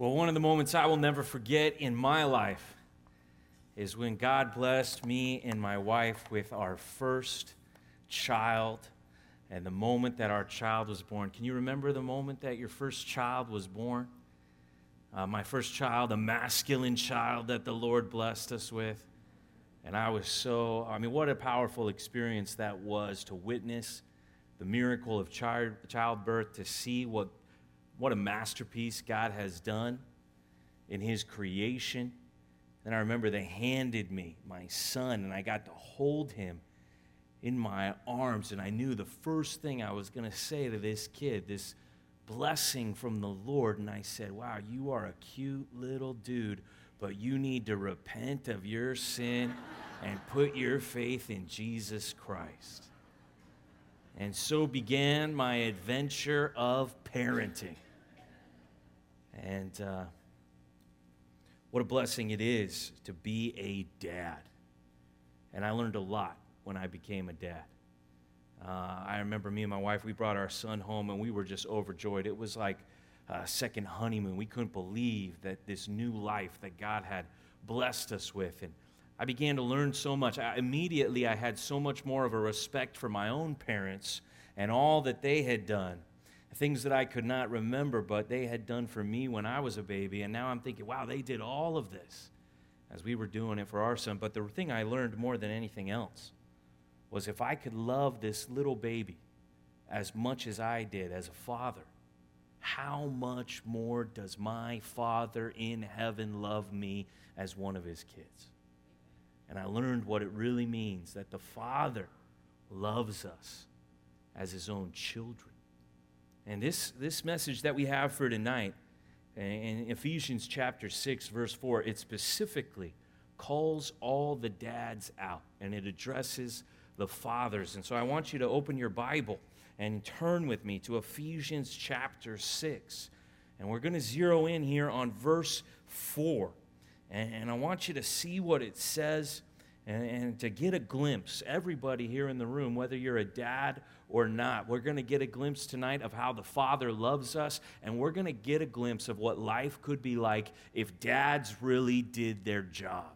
Well, one of the moments I will never forget in my life is when God blessed me and my wife with our first child and the moment that our child was born. Can you remember the moment that your first child was born? Uh, my first child, a masculine child that the Lord blessed us with. And I was so, I mean, what a powerful experience that was to witness the miracle of child, childbirth, to see what what a masterpiece God has done in His creation. And I remember they handed me my son, and I got to hold him in my arms. And I knew the first thing I was going to say to this kid, this blessing from the Lord. And I said, Wow, you are a cute little dude, but you need to repent of your sin and put your faith in Jesus Christ. And so began my adventure of parenting. And uh, what a blessing it is to be a dad. And I learned a lot when I became a dad. Uh, I remember me and my wife, we brought our son home and we were just overjoyed. It was like a second honeymoon. We couldn't believe that this new life that God had blessed us with. And I began to learn so much. I, immediately, I had so much more of a respect for my own parents and all that they had done things that I could not remember, but they had done for me when I was a baby. And now I'm thinking, wow, they did all of this as we were doing it for our son. But the thing I learned more than anything else was if I could love this little baby as much as I did as a father, how much more does my Father in heaven love me as one of his kids? And I learned what it really means that the Father loves us as his own children. And this, this message that we have for tonight, in Ephesians chapter 6, verse 4, it specifically calls all the dads out and it addresses the fathers. And so I want you to open your Bible and turn with me to Ephesians chapter 6. And we're going to zero in here on verse 4. And, I want you to see what it says and, and to get a glimpse. Everybody here in the room, whether you're a dad or not. We're going to get a glimpse tonight of how the Father loves us, and we're going to get a glimpse of what life could be like if dads really did their job.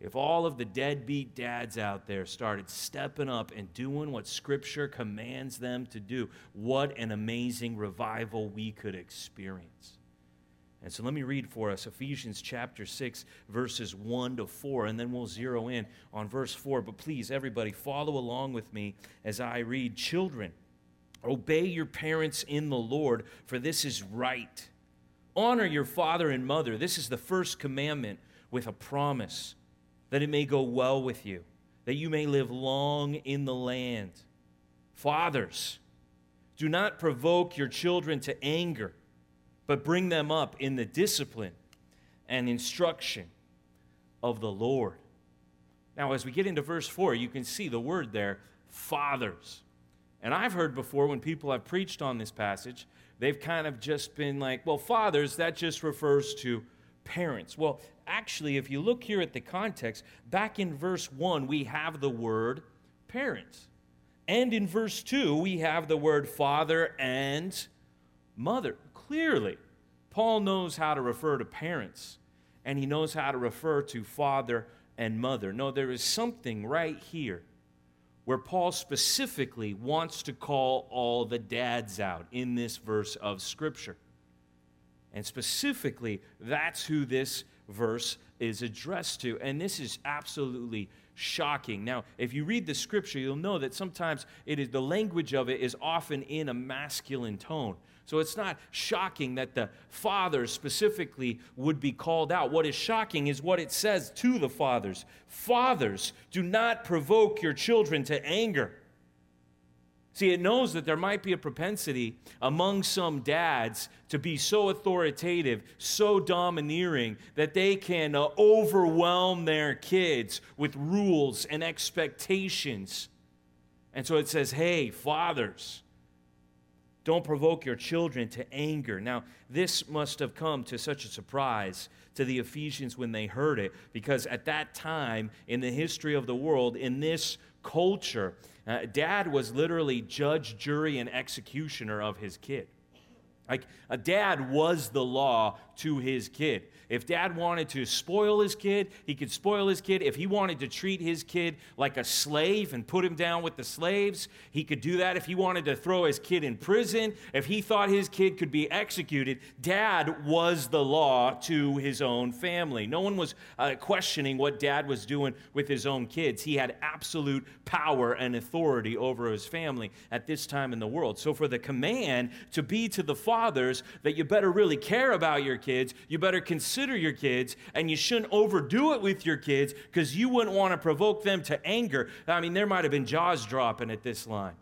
If all of the deadbeat dads out there started stepping up and doing what Scripture commands them to do, what an amazing revival we could experience. And so let me read for us Ephesians chapter 6, verses 1 to 4, and then we'll zero in on verse 4. But please, everybody, follow along with me as I read. Children, obey your parents in the Lord, for this is right. Honor your father and mother. This is the first commandment with a promise that it may go well with you, that you may live long in the land. Fathers, do not provoke your children to anger but bring them up in the discipline and instruction of the Lord. Now, as we get into verse 4, you can see the word there, fathers. And I've heard before when people have preached on this passage, they've kind of just been like, well, fathers, that just refers to parents. Well, actually, if you look here at the context, back in verse 1, we have the word parents. And in verse 2, we have the word father and mother clearly, Paul knows how to refer to parents and he knows how to refer to father and mother. No, there is something right here where Paul specifically wants to call all the dads out in this verse of Scripture. And specifically, that's who this verse is addressed to. And this is absolutely shocking. Now, if you read the scripture, you'll know that sometimes it is the language of it is often in a masculine tone. So it's not shocking that the fathers specifically would be called out. What is shocking is what it says to the fathers Fathers, do not provoke your children to anger. See, it knows that there might be a propensity among some dads to be so authoritative, so domineering, that they can uh, overwhelm their kids with rules and expectations. And so it says, hey, fathers, don't provoke your children to anger. Now, this must have come to such a surprise to the Ephesians when they heard it, because at that time in the history of the world, in this culture, uh, dad was literally judge, jury, and executioner of his kid. Like a dad was the law to his kid. If dad wanted to spoil his kid, he could spoil his kid. If he wanted to treat his kid like a slave and put him down with the slaves, he could do that. If he wanted to throw his kid in prison, if he thought his kid could be executed, dad was the law to his own family. No one was uh, questioning what dad was doing with his own kids. He had absolute power and authority over his family at this time in the world. So, for the command to be to the fathers that you better really care about your kids, you better consider consider your kids, and you shouldn't overdo it with your kids because you wouldn't want to provoke them to anger. I mean, there might have been jaws dropping at this line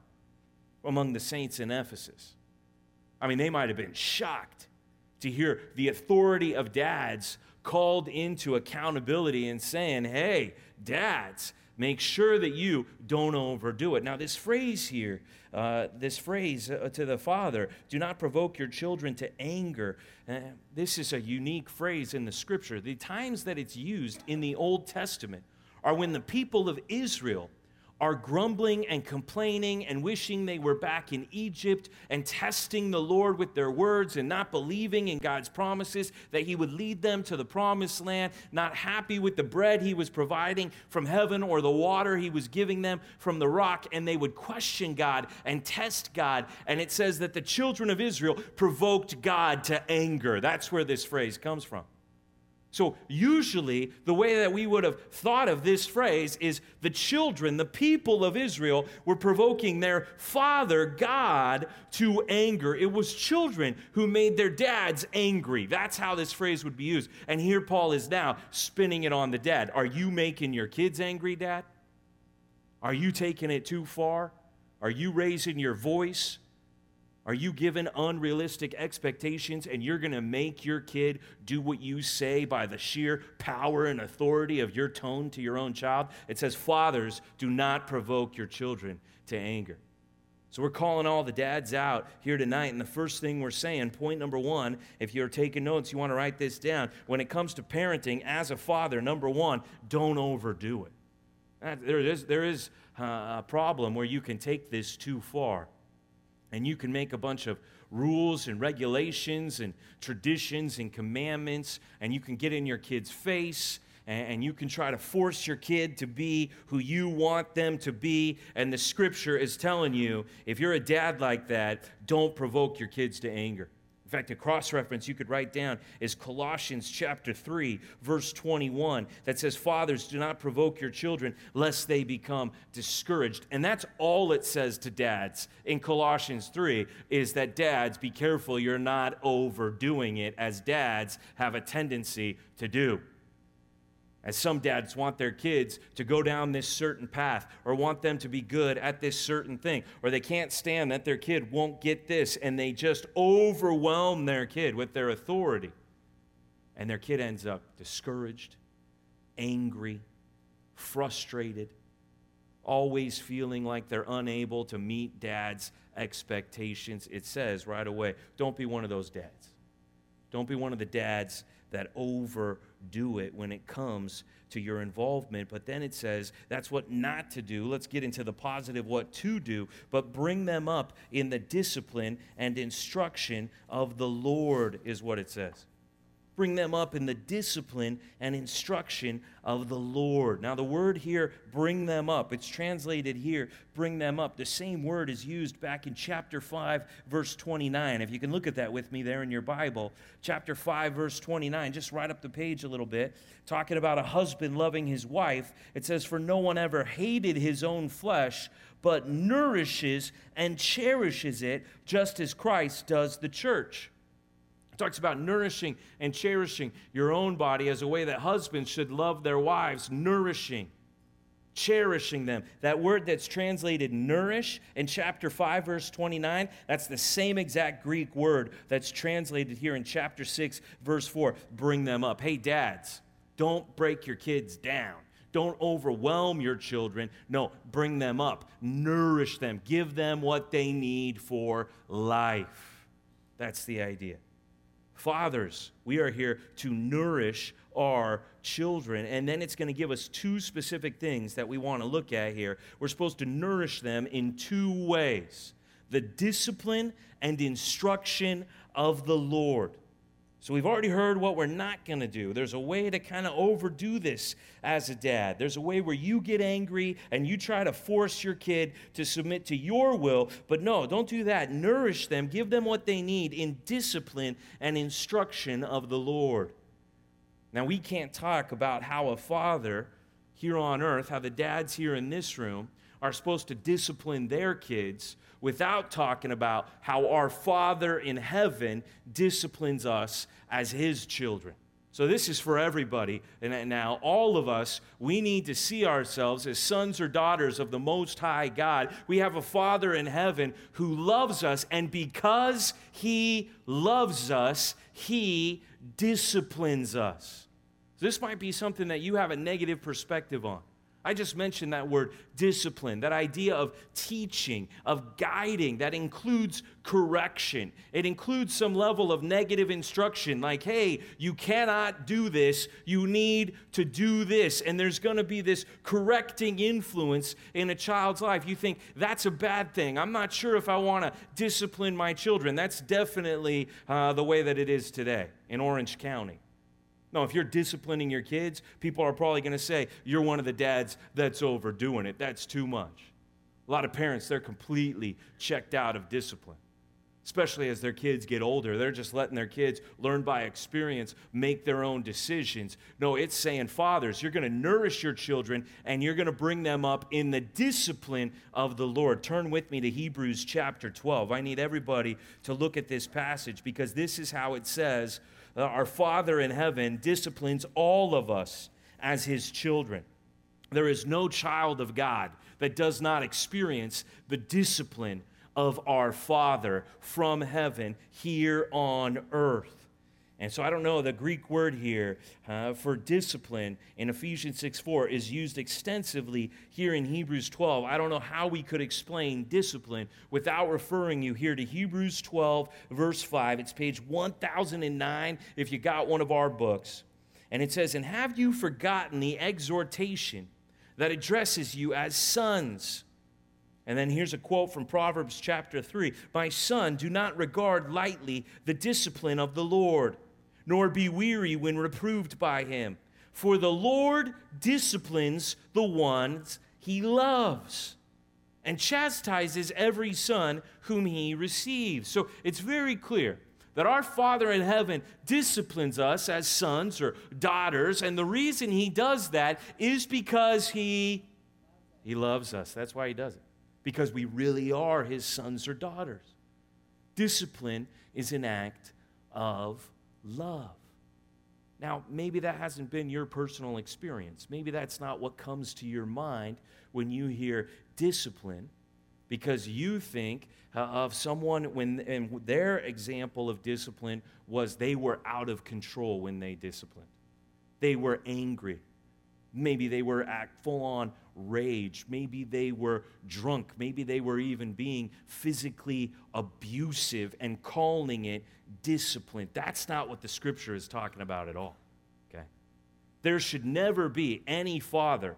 among the saints in Ephesus. I mean, they might have been shocked to hear the authority of dads called into accountability and saying, hey, dads, make sure that you don't overdo it. Now, this phrase here uh, this phrase uh, to the father do not provoke your children to anger. Uh, this is a unique phrase in the scripture. The times that it's used in the Old Testament are when the people of Israel are grumbling and complaining and wishing they were back in Egypt and testing the Lord with their words and not believing in God's promises that He would lead them to the promised land, not happy with the bread He was providing from heaven or the water He was giving them from the rock, and they would question God and test God. And it says that the children of Israel provoked God to anger. That's where this phrase comes from. So, usually, the way that we would have thought of this phrase is the children, the people of Israel, were provoking their father, God, to anger. It was children who made their dads angry. That's how this phrase would be used. And here Paul is now spinning it on the dad. Are you making your kids angry, dad? Are you taking it too far? Are you raising your voice? Are you given unrealistic expectations and you're going to make your kid do what you say by the sheer power and authority of your tone to your own child? It says, Fathers, do not provoke your children to anger. So we're calling all the dads out here tonight. And the first thing we're saying, point number one, if you're taking notes, you want to write this down. When it comes to parenting as a father, number one, don't overdo it. There is, there is uh, a problem where you can take this too far. And you can make a bunch of rules and regulations and traditions and commandments, and you can get in your kid's face and you can try to force your kid to be who you want them to be. And the scripture is telling you if you're a dad like that, don't provoke your kids to anger. In fact, a cross reference you could write down is Colossians chapter 3, verse 21, that says, Fathers, do not provoke your children lest they become discouraged. And that's all it says to dads in Colossians 3 is that dads, be careful you're not overdoing it, as dads have a tendency to do. As some dads want their kids to go down this certain path or want them to be good at this certain thing, or they can't stand that their kid won't get this and they just overwhelm their kid with their authority. And their kid ends up discouraged, angry, frustrated, always feeling like they're unable to meet dad's expectations. It says right away don't be one of those dads. Don't be one of the dads that overdo it when it comes to your involvement. But then it says that's what not to do. Let's get into the positive what to do, but bring them up in the discipline and instruction of the Lord, is what it says bring them up in the discipline and instruction of the Lord. Now, the word here, bring them up, it's translated here, bring them up. The same word is used back in chapter 5, verse 29. If you can look at that with me there in your Bible, chapter 5, verse 29, just right up the page a little bit, talking about a husband loving his wife. It says, For no one ever hated his own flesh, but nourishes and cherishes it, just as Christ does the church talks about nourishing and cherishing your own body as a way that husbands should love their wives, nourishing, cherishing them. That word that's translated nourish in chapter 5, verse 29, that's the same exact Greek word that's translated here in chapter 6, verse 4. Bring them up. Hey, dads, don't break your kids down. Don't overwhelm your children. No, bring them up, nourish them, give them what they need for life. That's the idea. Fathers, we are here to nourish our children. And then it's going to give us two specific things that we want to look at here. We're supposed to nourish them in two ways. the discipline and instruction of the Lord. So we've already heard what we're not going to do. There's a way to kind of overdo this as a dad. There's a way where you get angry and you try to force your kid to submit to your will. But no, don't do that. Nourish them, give them what they need in discipline and instruction of the Lord. Now, we can't talk about how a father here on earth, how the dads here in this room are supposed to discipline their kids without talking about how our Father in heaven disciplines us as his children. So, this is for everybody. And now, all of us, we need to see ourselves as sons or daughters of the Most High God. We have a Father in heaven who loves us, and because He loves us, He disciplines us. This might be something that you have a negative perspective on. I just mentioned that word discipline, that idea of teaching, of guiding, that includes correction. It includes some level of negative instruction, like, hey, you cannot do this, you need to do this. And there's going to be this correcting influence in a child's life. You think, that's a bad thing. I'm not sure if I want to discipline my children. That's definitely uh, the way that it is today in Orange County. No, if you're disciplining your kids, people are probably going to say, You're one of the dads that's overdoing it. That's too much. A lot of parents, they're completely checked out of discipline, especially as their kids get older. They're just letting their kids learn by experience, make their own decisions. No, it's saying, Fathers, you're going to nourish your children and you're going to bring them up in the discipline of the Lord. Turn with me to Hebrews chapter 12. I need everybody to look at this passage because this is how it says Uh, our Father in heaven disciplines all of us as his children. There is no child of God that does not experience the discipline of our Father from heaven here on earth. And so I don't know, the Greek word here uh, for discipline in Ephesians 6 4 is used extensively here in Hebrews 12. I don't know how we could explain discipline without referring you here to Hebrews 12, verse 5. It's page 1009 if you got one of our books. And it says, And have you forgotten the exhortation that addresses you as sons? And then here's a quote from Proverbs chapter 3 My son, do not regard lightly the discipline of the Lord nor be weary when reproved by him. For the Lord disciplines the ones he loves and chastises every son whom he receives. So it's very clear that our Father in heaven disciplines us as sons or daughters, and the reason he does that is because he he loves us. That's why he does it. Because we really are his sons or daughters. Discipline is an act of love. Now, maybe that hasn't been your personal experience. Maybe that's not what comes to your mind when you hear discipline, because you think uh, of someone when and their example of discipline was they were out of control when they disciplined. They were angry. Maybe they were at full on rage. Maybe they were drunk. Maybe they were even being physically abusive and calling it discipline. That's not what the scripture is talking about at all. Okay? There should never be any father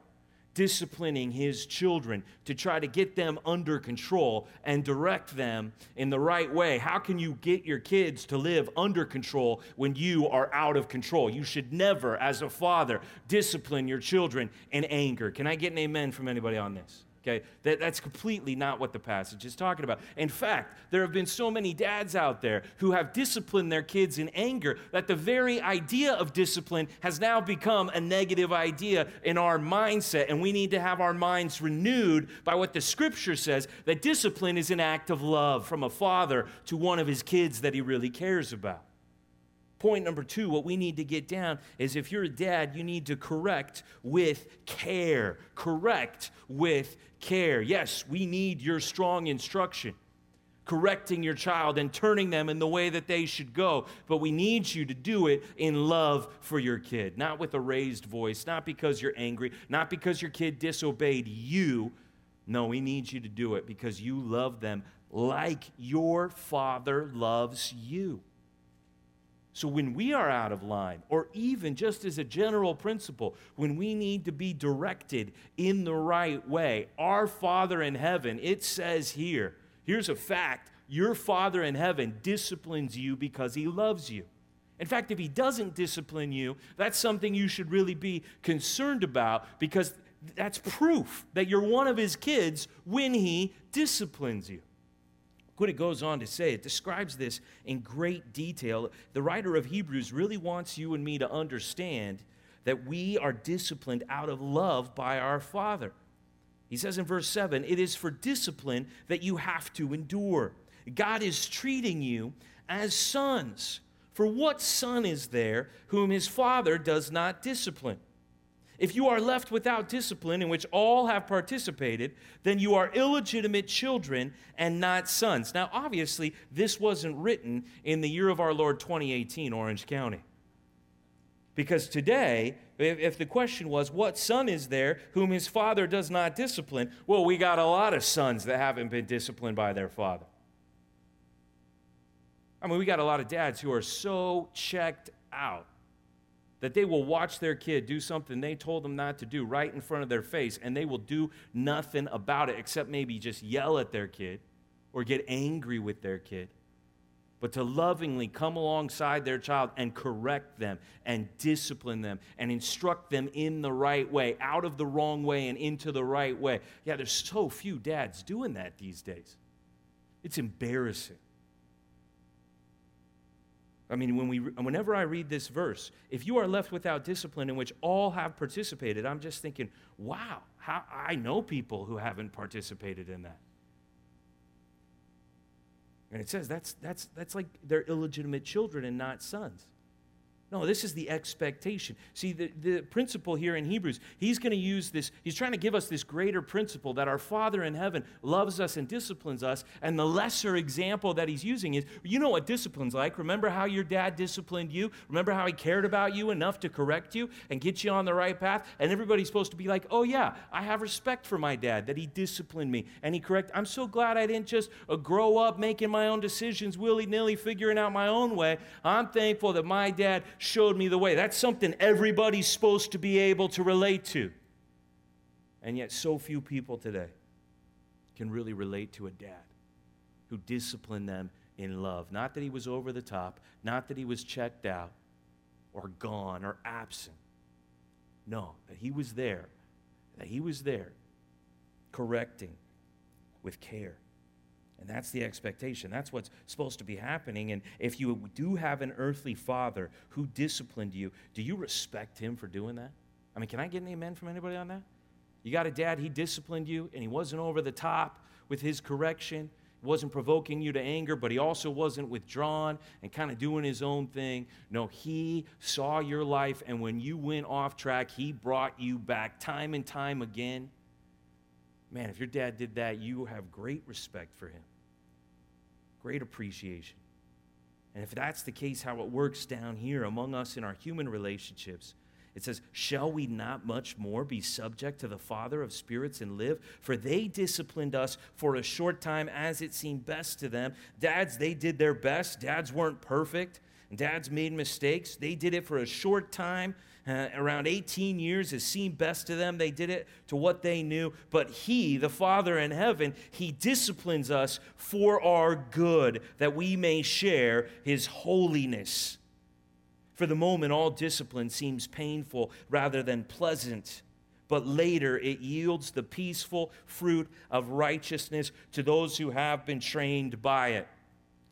disciplining his children to try to get them under control and direct them in the right way. How can you get your kids to live under control when you are out of control? You should never, as a father, discipline your children in anger. Can I get an amen from anybody on this? Okay, that, that's completely not what the passage is talking about. In fact, there have been so many dads out there who have disciplined their kids in anger that the very idea of discipline has now become a negative idea in our mindset. And we need to have our minds renewed by what the scripture says that discipline is an act of love from a father to one of his kids that he really cares about. Point number two, what we need to get down is if you're a dad, you need to correct with care. Correct with care. Yes, we need your strong instruction, correcting your child and turning them in the way that they should go. But we need you to do it in love for your kid, not with a raised voice, not because you're angry, not because your kid disobeyed you. No, we need you to do it because you love them like your father loves you. So, when we are out of line, or even just as a general principle, when we need to be directed in the right way, our Father in heaven, it says here, Here's a fact your Father in heaven disciplines you because he loves you. In fact, if he doesn't discipline you, that's something you should really be concerned about because that's proof that you're one of his kids when he disciplines you. What it goes on to say, it describes this in great detail. The writer of Hebrews really wants you and me to understand that we are disciplined out of love by our Father. He says in verse 7 it is for discipline that you have to endure. God is treating you as sons. For what son is there whom his father does not discipline? If you are left without discipline, in which all have participated, then you are illegitimate children and not sons. Now, obviously, this wasn't written in the year of our Lord 2018, Orange County. Because today, if, the question was, What son is there whom his father does not discipline? Well, we got a lot of sons that haven't been disciplined by their father. I mean, we got a lot of dads who are so checked out that they will watch their kid do something they told them not to do right in front of their face, and they will do nothing about it except maybe just yell at their kid or get angry with their kid. But to lovingly come alongside their child and correct them and discipline them and instruct them in the right way, out of the wrong way and into the right way. Yeah, there's so few dads doing that these days. It's embarrassing. I mean, when we, whenever I read this verse, if you are left without discipline in which all have participated, I'm just thinking, wow, how, I know people who haven't participated in that. And it says that's, that's, that's like they're illegitimate children and not sons. No, this is the expectation. See, the, the principle here in Hebrews, he's going to use this, he's trying to give us this greater principle that our Father in heaven loves us and disciplines us. And the lesser example that he's using is you know what discipline's like. Remember how your dad disciplined you? Remember how he cared about you enough to correct you and get you on the right path? And everybody's supposed to be like, oh, yeah, I have respect for my dad that he disciplined me and he correct. I'm so glad I didn't just uh, grow up making my own decisions, willy nilly, figuring out my own way. I'm thankful that my dad showed me the way. That's something everybody's supposed to be able to relate to. And yet, so few people today can really relate to a dad who disciplined them in love. Not that he was over the top, not that he was checked out or gone or absent. No, that he was there, that he was there correcting with care. And that's the expectation. That's what's supposed to be happening. And if you do have an earthly father who disciplined you, do you respect him for doing that? I mean, can I get an amen from anybody on that? You got a dad, he disciplined you, and he wasn't over the top with his correction. He wasn't provoking you to anger, but he also wasn't withdrawn and kind of doing his own thing. No, he saw your life, and when you went off track, he brought you back time and time again. Man, if your dad did that, you have great respect for him great appreciation. And if that's the case, how it works down here among us in our human relationships, it says, Shall we not much more be subject to the Father of spirits and live? For they disciplined us for a short time as it seemed best to them. Dads, they did their best. Dads weren't perfect. Dads made mistakes. They did it for a short time uh, around 18 years it seemed best to them. They did it to what they knew. But He, the Father in heaven, He disciplines us for our good, that we may share His holiness. For the moment, all discipline seems painful rather than pleasant but later it yields the peaceful fruit of righteousness to those who have been trained by it.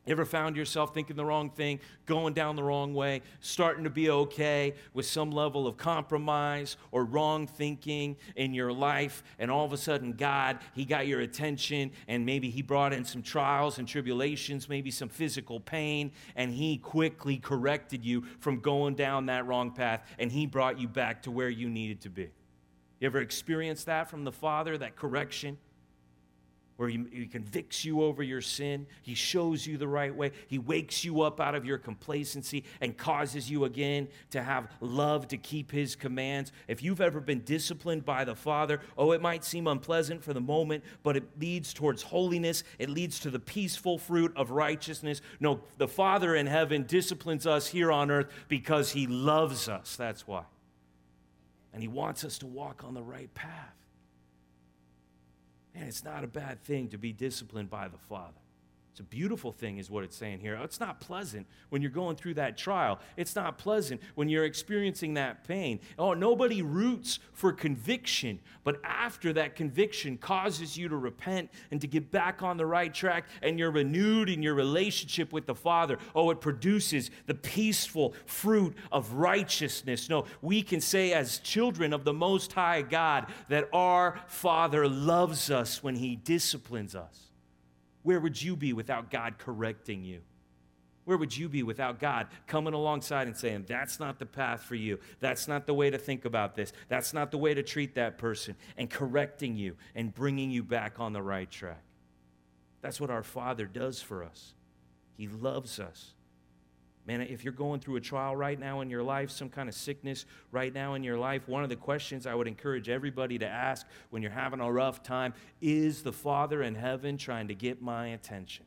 Ever found yourself thinking the wrong thing, going down the wrong way, starting to be okay with some level of compromise or wrong thinking in your life, and all of a sudden, God, He got your attention, and maybe He brought in some trials and tribulations, maybe some physical pain, and He quickly corrected you from going down that wrong path, and He brought you back to where you needed to be? You ever experienced that from the Father, that correction? Where he, he, convicts you over your sin. He shows you the right way. He wakes you up out of your complacency and causes you again to have love to keep his commands. If you've ever been disciplined by the Father, oh, it might seem unpleasant for the moment, but it leads towards holiness. It leads to the peaceful fruit of righteousness. No, the Father in heaven disciplines us here on earth because he loves us. That's why. And he wants us to walk on the right path. Man, it's not a bad thing to be disciplined by the Father. It's a beautiful thing, is what it's saying here. It's not pleasant when you're going through that trial. It's not pleasant when you're experiencing that pain. Oh, nobody roots for conviction, but after that conviction causes you to repent and to get back on the right track, and you're renewed in your relationship with the Father. Oh, it produces the peaceful fruit of righteousness. No, we can say, as children of the Most High God, that our Father loves us when He disciplines us. Where would you be without God correcting you? Where would you be without God coming alongside and saying, That's not the path for you. That's not the way to think about this. That's not the way to treat that person, and correcting you and bringing you back on the right track? That's what our Father does for us. He loves us. Man, if you're going through a trial right now in your life, some kind of sickness right now in your life, one of the questions I would encourage everybody to ask when you're having a rough time is the Father in heaven trying to get my attention?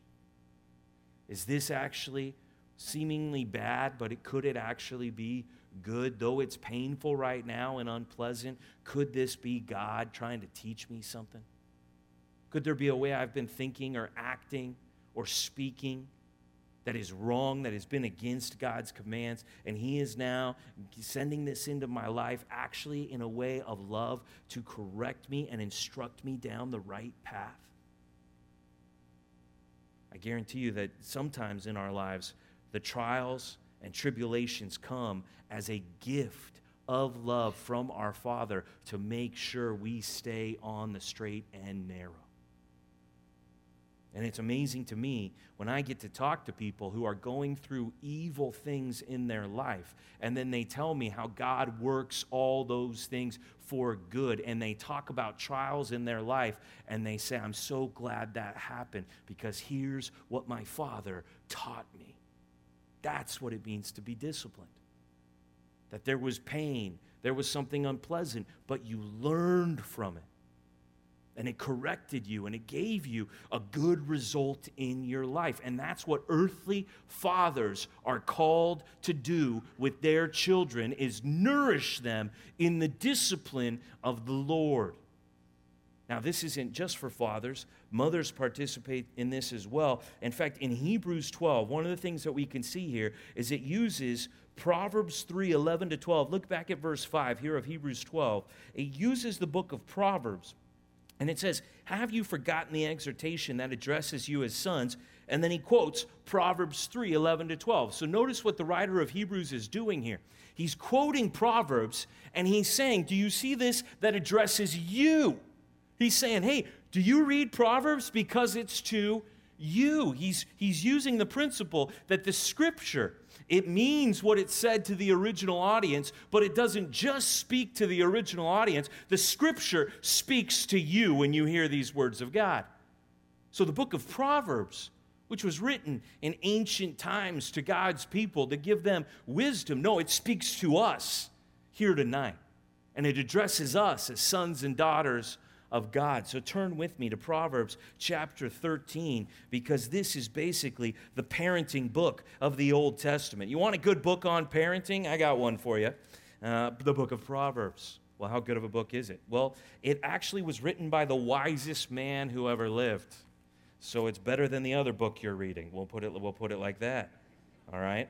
Is this actually seemingly bad, but it, could it actually be good? Though it's painful right now and unpleasant, could this be God trying to teach me something? Could there be a way I've been thinking or acting or speaking? That is wrong, that has been against God's commands, and He is now sending this into my life actually in a way of love to correct me and instruct me down the right path. I guarantee you that sometimes in our lives, the trials and tribulations come as a gift of love from our Father to make sure we stay on the straight and narrow. And it's amazing to me when I get to talk to people who are going through evil things in their life, and then they tell me how God works all those things for good. And they talk about trials in their life, and they say, I'm so glad that happened because here's what my father taught me. That's what it means to be disciplined. That there was pain, there was something unpleasant, but you learned from it and it corrected you and it gave you a good result in your life. And that's what earthly fathers are called to do with their children is nourish them in the discipline of the Lord. Now, this isn't just for fathers. Mothers participate in this as well. In fact, in Hebrews 12, one of the things that we can see here is it uses Proverbs 3 11 to 12. Look back at verse 5 here of Hebrews 12. It uses the book of Proverbs and it says, Have you forgotten the exhortation that addresses you as sons? And then he quotes Proverbs 3 11 to 12. So notice what the writer of Hebrews is doing here. He's quoting Proverbs and he's saying, Do you see this that addresses you? He's saying, Hey, do you read Proverbs? Because it's to you. He's, he's using the principle that the scripture it means what it said to the original audience, but it doesn't just speak to the original audience. The scripture speaks to you when you hear these words of God. So the book of Proverbs, which was written in ancient times to God's people to give them wisdom, no, it speaks to us here tonight. And it addresses us as sons and daughters of God. So turn with me to Proverbs chapter 13 because this is basically the parenting book of the Old Testament. You want a good book on parenting? I got one for you uh, the book of Proverbs. Well, how good of a book is it? Well, it actually was written by the wisest man who ever lived. So it's better than the other book you're reading. We'll put it, we'll put it like that. All right?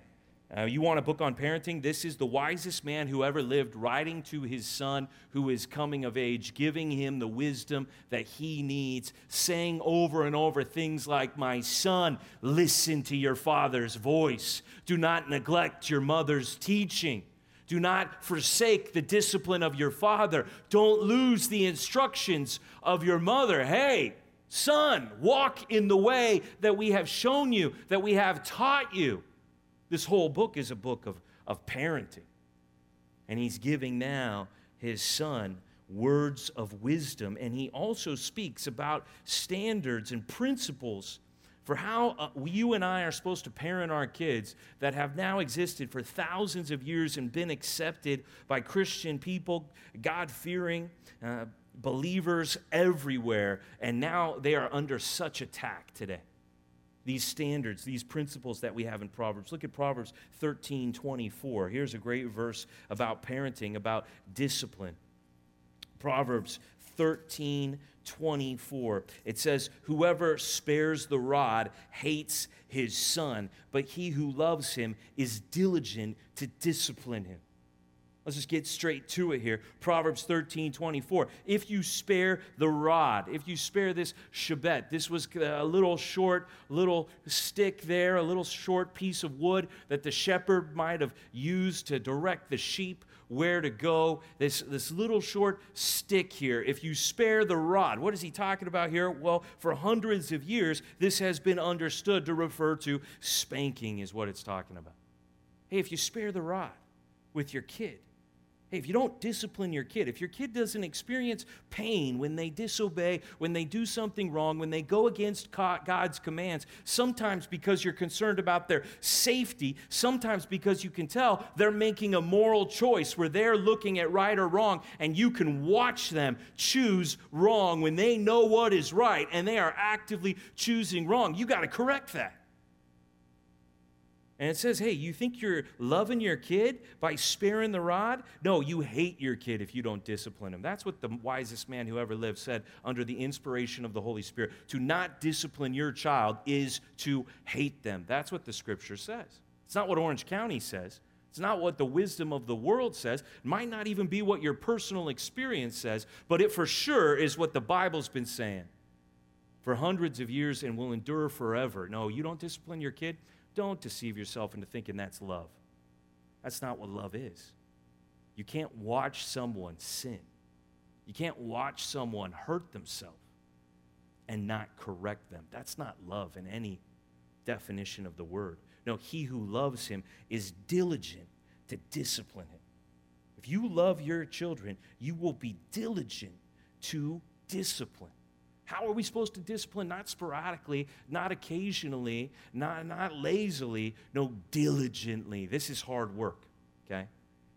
Uh, you want a book on parenting? This is the wisest man who ever lived, writing to his son who is coming of age, giving him the wisdom that he needs, saying over and over things like, My son, listen to your father's voice. Do not neglect your mother's teaching. Do not forsake the discipline of your father. Don't lose the instructions of your mother. Hey, son, walk in the way that we have shown you, that we have taught you. This whole book is a book of, of parenting. And he's giving now his son words of wisdom. And he also speaks about standards and principles for how uh, you and I are supposed to parent our kids that have now existed for thousands of years and been accepted by Christian people, God fearing uh, believers everywhere. And now they are under such attack today these standards, these principles that we have in Proverbs. Look at Proverbs 13 24. Here's a great verse about parenting, about discipline. Proverbs 13 24. It says, Whoever spares the rod hates his son, but he who loves him is diligent to discipline him. Let's just get straight to it here. Proverbs 13, 24. If you spare the rod, if you spare this shebet, this was a little short, little stick there, a little short piece of wood that the shepherd might have used to direct the sheep where to go. This, this little short stick here, if you spare the rod, what is he talking about here? Well, for hundreds of years, this has been understood to refer to spanking, is what it's talking about. Hey, if you spare the rod with your kid, Hey, if you don't discipline your kid, if your kid doesn't experience pain when they disobey, when they do something wrong, when they go against God's commands, sometimes because you're concerned about their safety, sometimes because you can tell they're making a moral choice where they're looking at right or wrong, and you can watch them choose wrong when they know what is right and they are actively choosing wrong. You got to correct that. And it says, hey, you think you're loving your kid by sparing the rod? No, you hate your kid if you don't discipline him. That's what the wisest man who ever lived said under the inspiration of the Holy Spirit. To not discipline your child is to hate them. That's what the scripture says. It's not what Orange County says. It's not what the wisdom of the world says. It might not even be what your personal experience says, but it for sure is what the Bible's been saying for hundreds of years and will endure forever. No, you don't discipline your kid, don't deceive yourself into thinking that's love. That's not what love is. You can't watch someone sin. You can't watch someone hurt themselves and not correct them. That's not love in any definition of the word. No, he who loves him is diligent to discipline him. If you love your children, you will be diligent to discipline. How are we supposed to discipline? Not sporadically, not occasionally, not, not lazily, no, diligently. This is hard work, okay?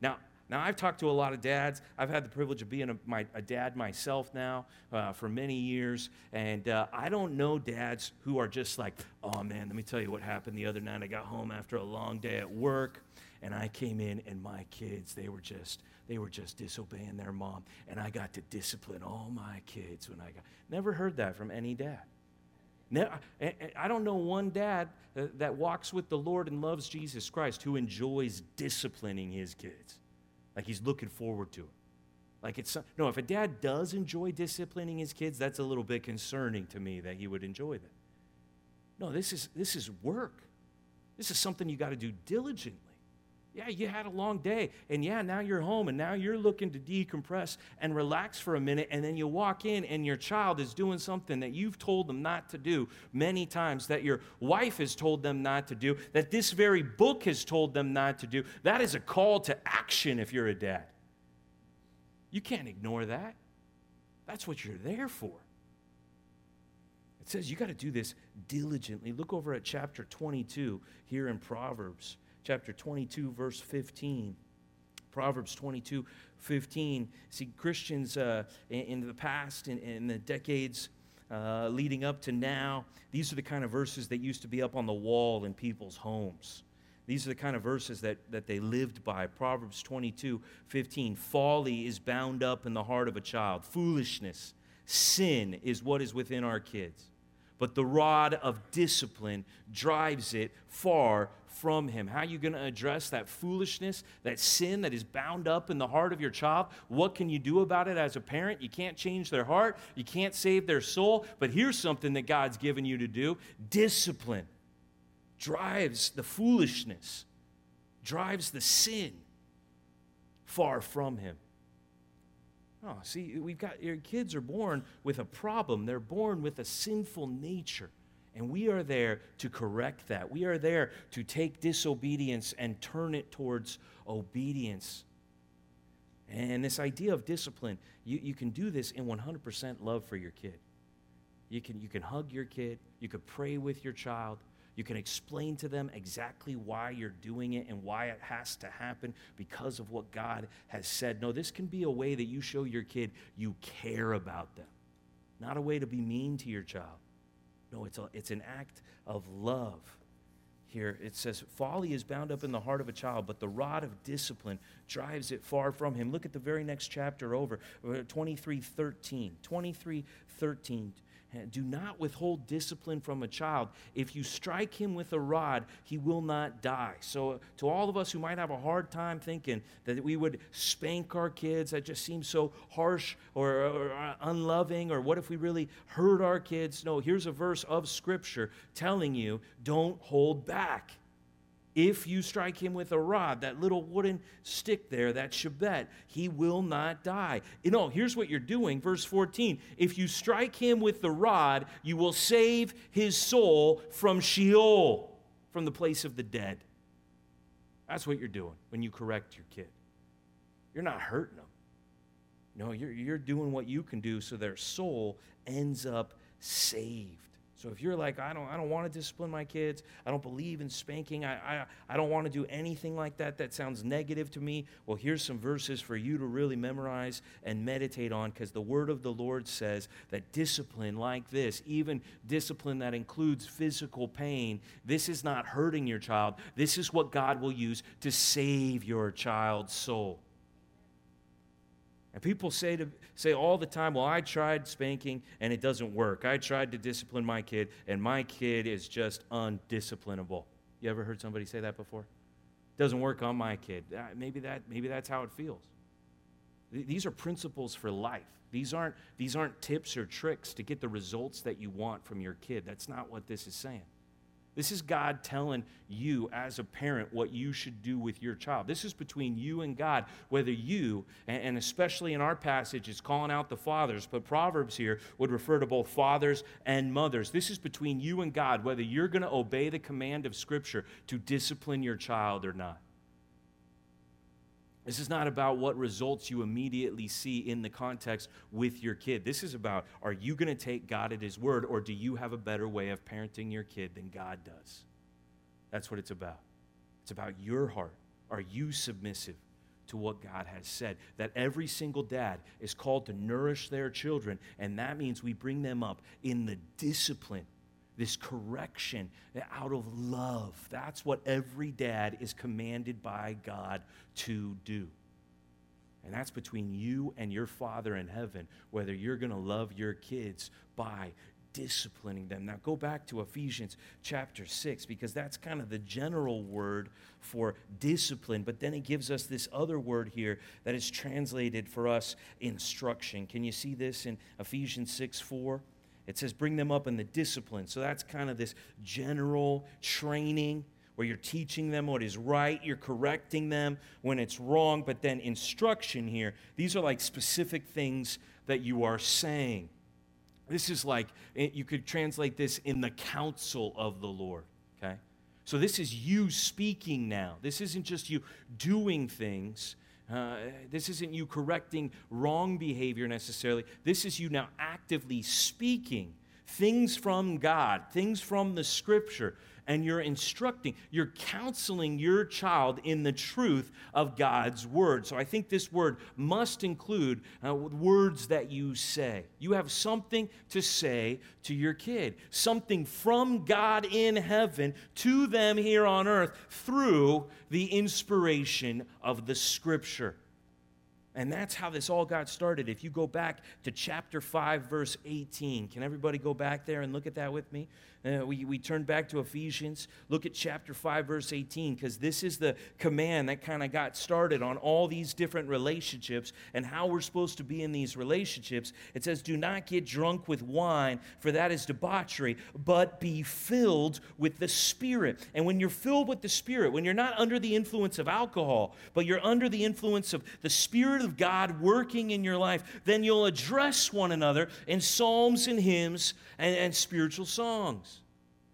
Now, now, I've talked to a lot of dads. I've had the privilege of being a, my, a dad myself now uh, for many years. And uh, I don't know dads who are just like, oh man, let me tell you what happened the other night. I got home after a long day at work and I came in and my kids, they were just, they were just disobeying their mom. And I got to discipline all my kids when I got. Never heard that from any dad. I don't know one dad uh, that walks with the Lord and loves Jesus Christ who enjoys disciplining his kids. Like he's looking forward to it. Like it's no, if a dad does enjoy disciplining his kids, that's a little bit concerning to me that he would enjoy that. No, this is this is work. This is something you got to do diligently. Yeah, you had a long day, and yeah, now you're home, and now you're looking to decompress and relax for a minute, and then you walk in, and your child is doing something that you've told them not to do many times, that your wife has told them not to do, that this very book has told them not to do. That is a call to action if you're a dad. You can't ignore that. That's what you're there for. It says you got to do this diligently. Look over at chapter 22 here in Proverbs chapter 22, verse 15. Proverbs 22, 15. See, Christians uh, in, in, the past, in, in the decades uh, leading up to now, these are the kind of verses that used to be up on the wall in people's homes. These are the kind of verses that, that they lived by. Proverbs 22, 15. Folly is bound up in the heart of a child. Foolishness, sin is what is within our kids. But the rod of discipline drives it far from him. How are you going to address that foolishness, that sin that is bound up in the heart of your child? What can you do about it as a parent? You can't change their heart, you can't save their soul, but here's something that God's given you to do discipline drives the foolishness, drives the sin far from him. Oh, see, we've got your kids are born with a problem. They're born with a sinful nature. And we are there to correct that. We are there to take disobedience and turn it towards obedience. And this idea of discipline, you, you can do this in 100% love for your kid. You can, you can hug your kid, you can pray with your child, you can explain to them exactly why you're doing it and why it has to happen because of what God has said. No, this can be a way that you show your kid you care about them, not a way to be mean to your child. No, it's, a, it's an act of love. here. It says, Folly is bound up in the heart of a child, but the rod of discipline drives it far from him. Look at the very next chapter over, uh, 23 13. 23 13. Eh, do not withhold discipline from a child. If you strike him with a rod, he will not die. So, to all of us who might have a hard time thinking that we would spank our kids, that just seems so harsh or, or unloving, or what if we really hurt our kids? No, here's a verse of Scripture telling you don't hold back. If you strike him with a rod, that little wooden stick there, that shebet, he will not die. You know, here's what you're doing. Verse 14 If you strike him with the rod, you will save his soul from Sheol, from the place of the dead. That's what you're doing when you correct your kid. You're not hurting them. No, you're, you're doing what you can do so their soul ends up saved. So if you're like, I don't, I don't want to discipline my kids, I don't believe in spanking, I, I, I don't want to do anything like that, that sounds negative to me, well, here's some verses for you to really memorize and meditate on because the word of the Lord says that discipline like this, even discipline that includes physical pain, this is not hurting your child. This is what God will use to save your child's soul. And people say, to, say all the time, well, I tried spanking and it doesn't work. I tried to discipline my kid and my kid is just undisciplinable. You ever heard somebody say that before? Doesn't work on my kid. Uh, maybe, that, maybe that's how it feels. These are principles for life. These aren't, these aren't tips or tricks to get the results that you want from your kid. That's not what this is saying. This is God telling you as a parent what you should do with your child. This is between you and God, whether you, and especially in our passage, it's calling out the fathers, but Proverbs here would refer to both fathers and mothers. This is between you and God, whether you're going to obey the command of Scripture to discipline your child or not. This is not about what results you immediately see in the context with your kid. This is about are you going to take God at His word, or do you have a better way of parenting your kid than God does? That's what it's about. It's about your heart. Are you submissive to what God has said? That every single dad is called to nourish their children, and that means we bring them up in the discipline this correction out of love. That's what every dad is commanded by God to do. And that's between you and your Father in heaven, whether you're going to love your kids by disciplining them. Now, go back to Ephesians chapter 6, because that's kind of the general word for discipline. But then it gives us this other word here that is translated for us instruction. Can you see this in Ephesians 6 4? It says, bring them up in the discipline. So that's kind of this general training where you're teaching them what is right, you're correcting them when it's wrong, but then instruction here, these are like specific things that you are saying. This is like, eh, you could translate this in the counsel of the Lord, okay? So this is you speaking now. This isn't just you doing things, uh, this isn't you correcting wrong behavior necessarily. This is you now actively speaking things from God, things from the scripture and you're instructing, you're counseling your child in the truth of God's word. So I think this word must include uh, words that you say. You have something to say to your kid, something from God in heaven to them here on earth through the inspiration of the scripture. And that's how this all got started. If you go back to chapter 5, verse 18, can everybody go back there and look at that with me? Uh, we, we turn back to Ephesians, look at chapter 5, verse 18, because this is the command that kind of got started on all these different relationships and how we're supposed to be in these relationships. It says, Do not get drunk with wine, for that is debauchery, but be filled with the Spirit. And when you're filled with the Spirit, when you're not under the influence of alcohol, but you're under the influence of the Spirit of God working in your life, then you'll address one another in psalms and hymns and, and spiritual songs.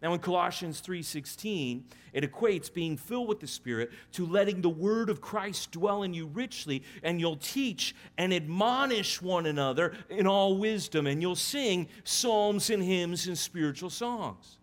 Now in Colossians 3:16, it equates being filled with the Spirit to letting the word of Christ dwell in you richly, and you'll teach and admonish one another in all wisdom, and you'll sing psalms and hymns and spiritual songs.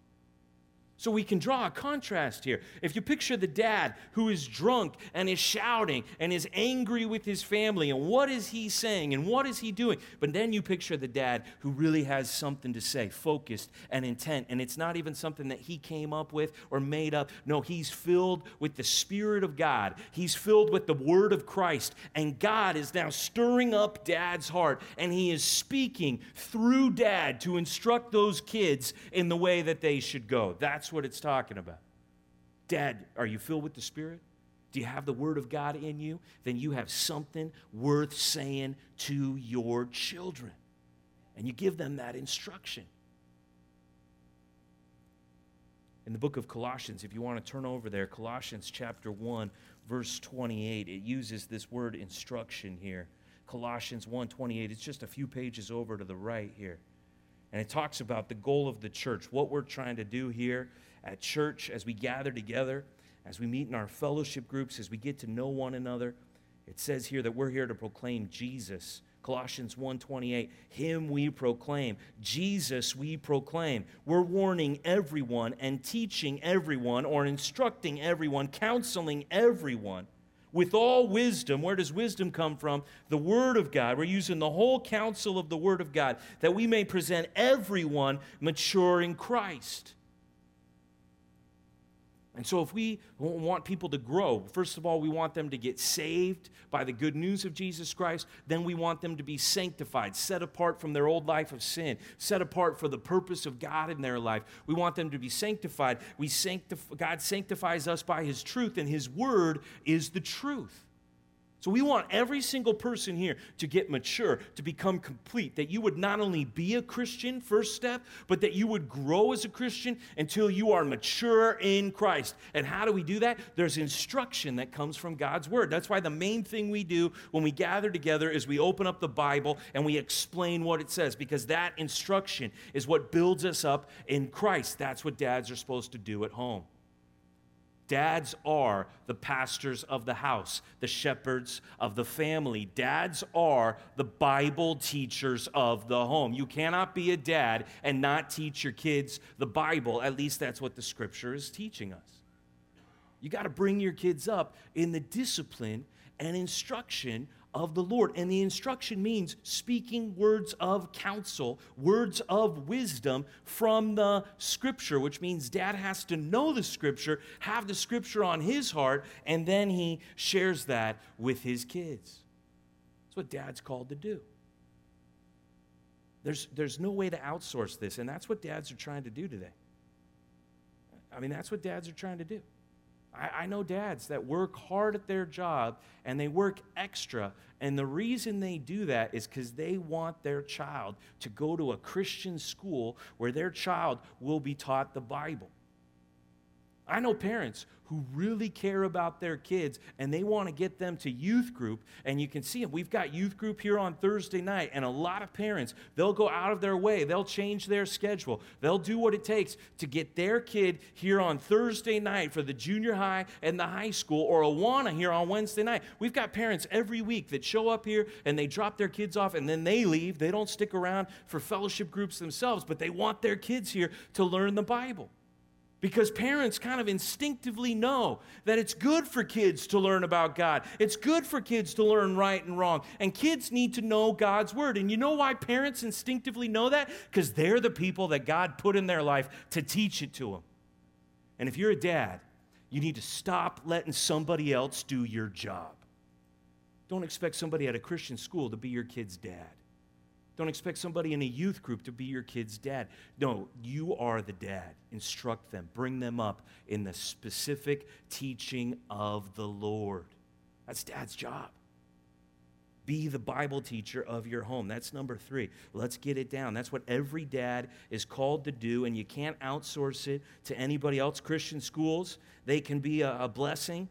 So we can draw a contrast here. If you picture the dad who is drunk and is shouting and is angry with his family, and what is he saying and what is he doing? But then you picture the dad who really has something to say, focused and intent, and it's not even something that he came up with or made up. No, he's filled with the Spirit of God, he's filled with the Word of Christ, and God is now stirring up dad's heart, and he is speaking through dad to instruct those kids in the way that they should go. That's that's what it's talking about. Dad, are you filled with the Spirit? Do you have the Word of God in you? Then you have something worth saying to your children. And you give them that instruction. In the book of Colossians, if you want to turn over there, Colossians chapter 1, verse 28, it uses this word instruction here. Colossians 1:28. It's just a few pages over to the right here. And it talks about the goal of the church, what we're trying to do here at church as we gather together, as we meet in our fellowship groups, as we get to know one another. It says here that we're here to proclaim Jesus. Colossians 1:28 Him we proclaim Jesus we proclaim we're warning everyone and teaching everyone or instructing everyone counseling everyone with all wisdom. Where does wisdom come from? The Word of God. We're using the whole counsel of the Word of God that we may present everyone mature in Christ. And so, if we want people to grow, first of all, we want them to get saved by the good news of Jesus Christ. Then we want them to be sanctified, set apart from their old life of sin, set apart for the purpose of God in their life. We want them to be sanctified. We sanctif- God sanctifies us by His truth, and His word is the truth. So we want every single person here to get mature, to become complete, that you would not only be a Christian, first step, but that you would grow as a Christian until you are mature in Christ. And how do we do that? There's instruction that comes from God's Word. That's why the main thing we do when we gather together is we open up the Bible and we explain what it says, because that instruction is what builds us up in Christ. That's what dads are supposed to do at home. Dads are the pastors of the house, the shepherds of the family. Dads are the Bible teachers of the home. You cannot be a dad and not teach your kids the Bible. At least that's what the scripture is teaching us. You got to bring your kids up in the discipline and instruction of the Lord. And the instruction means speaking words of counsel, words of wisdom from the scripture, which means dad has to know the scripture, have the scripture on his heart, and then he shares that with his kids. That's what dad's called to do. There's, there's no way to outsource this, and that's what dads are trying to do today. I mean, that's what dads are trying to do. I, I know dads that work hard at their job and they work extra. And the reason they do that is because they want their child to go to a Christian school where their child will be taught the Bible. I know parents who really care about their kids and they want to get them to youth group. And you can see it. We've got youth group here on Thursday night, and a lot of parents, they'll go out of their way, they'll change their schedule, they'll do what it takes to get their kid here on Thursday night for the junior high and the high school, or Awana here on Wednesday night. We've got parents every week that show up here and they drop their kids off and then they leave. They don't stick around for fellowship groups themselves, but they want their kids here to learn the Bible. Because parents kind of instinctively know that it's good for kids to learn about God. It's good for kids to learn right and wrong. And kids need to know God's word. And you know why parents instinctively know that? Because they're the people that God put in their life to teach it to them. And if you're a dad, you need to stop letting somebody else do your job. Don't expect somebody at a Christian school to be your kid's dad. Don't expect somebody in a youth group to be your kid's dad. No, you are the dad. Instruct them, bring them up in the specific teaching of the Lord. That's dad's job. Be the Bible teacher of your home. That's number three. Let's get it down. That's what every dad is called to do, and you can't outsource it to anybody else. Christian schools, they can be a, a blessing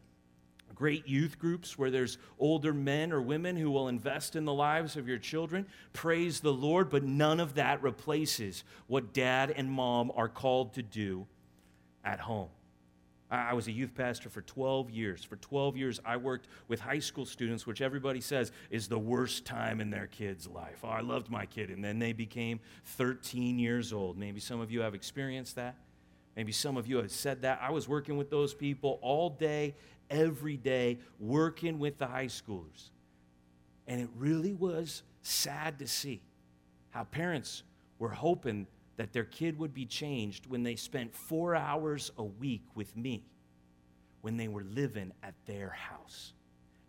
great youth groups where there's older men or women who will invest in the lives of your children. Praise the Lord, but none of that replaces what dad and mom are called to do at home. I was a youth pastor for 12 years. For 12 years, I worked with high school students, which everybody says is the worst time in their kid's life. Oh, I loved my kid. And then they became 13 years old. Maybe some of you have experienced that. Maybe some of you have said that. I was working with those people all day, every day, working with the high schoolers. And it really was sad to see how parents were hoping that their kid would be changed when they spent four hours a week with me when they were living at their house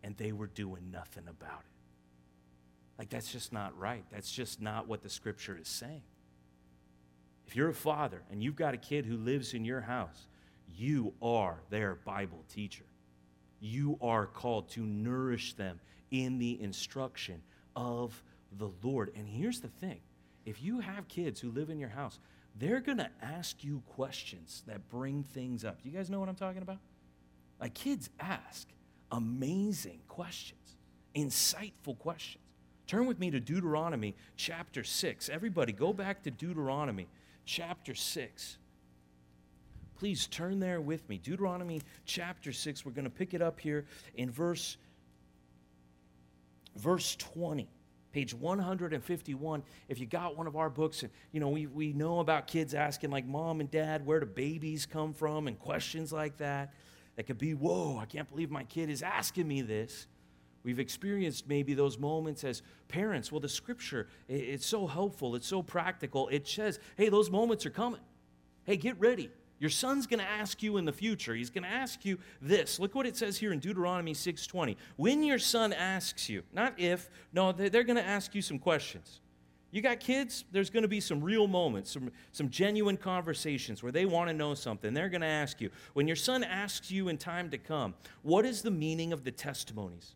and they were doing nothing about it. Like, that's just not right. That's just not what the scripture is saying. If you're a father and you've got a kid who lives in your house, you are their Bible teacher. You are called to nourish them in the instruction of the Lord. And here's the thing if you have kids who live in your house, they're going to ask you questions that bring things up. You guys know what I'm talking about? Like kids ask amazing questions, insightful questions. Turn with me to Deuteronomy chapter 6. Everybody, go back to Deuteronomy chapter 6. Please turn there with me. Deuteronomy chapter 6. We're going to pick it up here in verse verse 20 page 151 if you got one of our books and you know we, we know about kids asking like mom and dad where do babies come from and questions like that that could be whoa i can't believe my kid is asking me this we've experienced maybe those moments as parents well the scripture it's so helpful it's so practical it says hey those moments are coming hey get ready your son's going to ask you in the future. He's going to ask you this. Look what it says here in Deuteronomy 6:20. When your son asks you, not if, no, they're going to ask you some questions. You got kids, there's going to be some real moments, some, some genuine conversations where they want to know something. They're going to ask you. When your son asks you in time to come, what is the meaning of the testimonies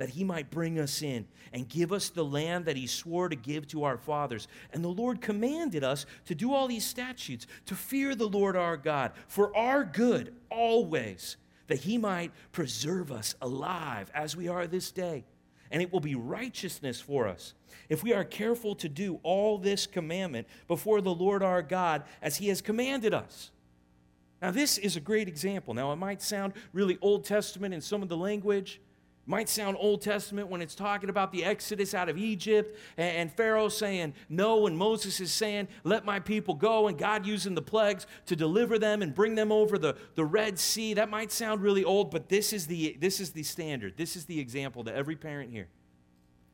that he might bring us in and give us the land that he swore to give to our fathers. And the Lord commanded us to do all these statutes, to fear the Lord our God for our good always that he might preserve us alive as we are this day. And it will be righteousness for us if we are careful to do all this commandment before the Lord our God as he has commanded us. Now, this is a great example. Now, it might sound really Old Testament in some of the language, might sound Old Testament when it's talking about the exodus out of Egypt and, Pharaoh saying no, and Moses is saying, Let my people go, and God using the plagues to deliver them and bring them over the, the Red Sea. That might sound really old, but this is, the, this is the standard. This is the example to every parent here.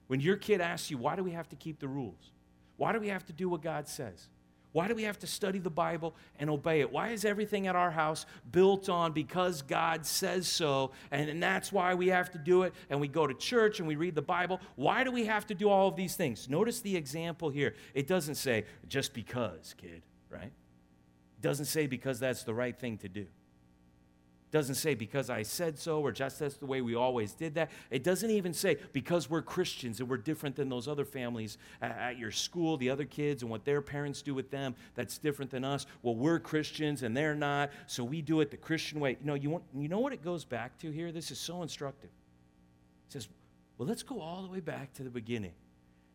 When your kid asks you, Why do we have to keep the rules? Why do we have to do what God says? Why do we have to study the Bible and obey it? Why is everything at our house built on because God says so? And, and that's why we have to do it. And we go to church and we read the Bible. Why do we have to do all of these things? Notice the example here. It doesn't say just because, kid, right? It doesn't say because that's the right thing to do doesn't say because I said so or just that's the way we always did that. It doesn't even say because we're Christians and we're different than those other families at, your school, the other kids and what their parents do with them that's different than us. Well, we're Christians and they're not, so we do it the Christian way. Know, you, want, you know what it goes back to here? This is so instructive. It says, well, let's go all the way back to the beginning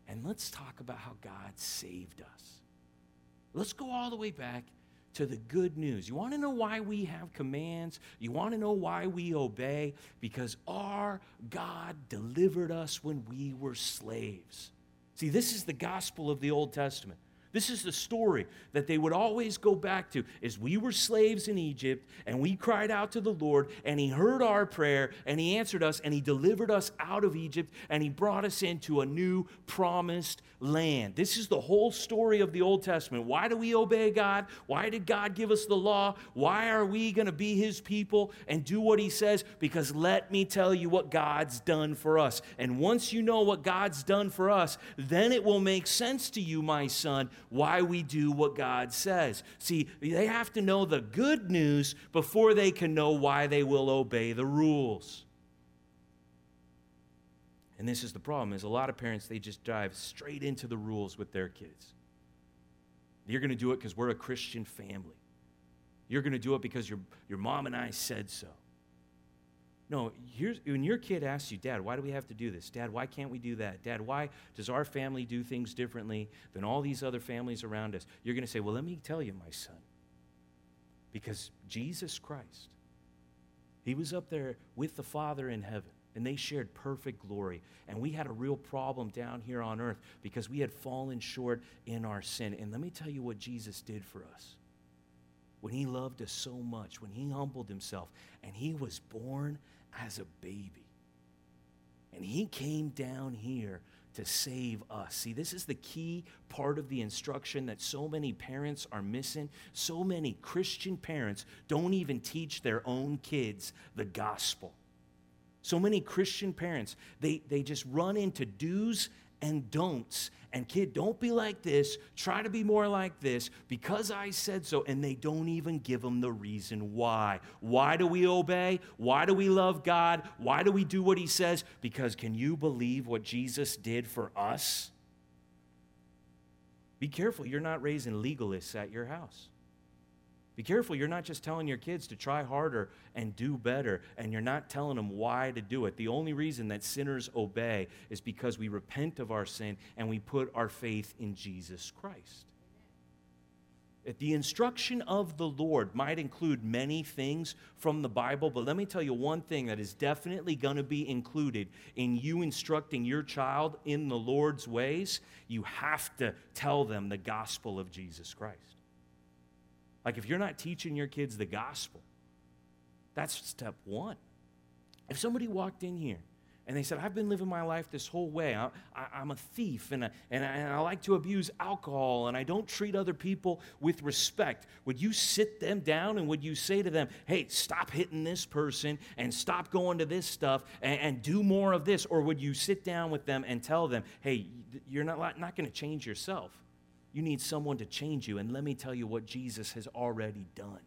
and let's talk about how God saved us. Let's go all the way back to the good news. You want to know why we have commands? You want to know why we obey? Because our God delivered us when we were slaves. See, this is the gospel of the Old Testament. This is the story that they would always go back to is we were slaves in Egypt and we cried out to the Lord and he heard our prayer and he answered us and he delivered us out of Egypt and he brought us into a new promised land. This is the whole story of the Old Testament. Why do we obey God? Why did God give us the law? Why are we going to be his people and do what he says? Because let me tell you what God's done for us. And once you know what God's done for us, then it will make sense to you, my son, why we do what God says. See, they have to know the good news before they can know why they will obey the rules. And this is the problem is a lot of parents they just dive straight into the rules with their kids. You're going to do it because we're a Christian family. You're going to do it because your, your mom and I said so. No, when your kid asks you, Dad, why do we have to do this? Dad, why can't we do that? Dad, why does our family do things differently than all these other families around us? You're going to say, Well, let me tell you, my son. Because Jesus Christ, He was up there with the Father in heaven, and they shared perfect glory. And we had a real problem down here on earth because we had fallen short in our sin. And let me tell you what Jesus did for us when he loved us so much, when he humbled himself, and he was born as a baby. And he came down here to save us. See, this is the key part of the instruction that so many parents are missing. So many Christian parents don't even teach their own kids the gospel. So many Christian parents, they, they just run into do's and don'ts. And kid, don't be like this. Try to be more like this because I said so. And they don't even give them the reason why. Why do we obey? Why do we love God? Why do we do what He says? Because can you believe what Jesus did for us? Be careful, you're not raising legalists at your house. Be careful, you're not just telling your kids to try harder and do better, and you're not telling them why to do it. The only reason that sinners obey is because we repent of our sin and we put our faith in Jesus Christ. The instruction of the Lord might include many things from the Bible, but let me tell you one thing that is definitely going to be included in you instructing your child in the Lord's ways. You have to tell them the gospel of Jesus Christ. Like, if you're not teaching your kids the gospel, that's step one. If somebody walked in here and they said, I've been living my life this whole way, I, am a thief and, a, and, I, and I like to abuse alcohol and I don't treat other people with respect, would you sit them down and would you say to them, hey, stop hitting this person and stop going to this stuff and, and do more of this? Or would you sit down with them and tell them, hey, you're not, not going to change yourself? You need someone to change you. And let me tell you what Jesus has already done.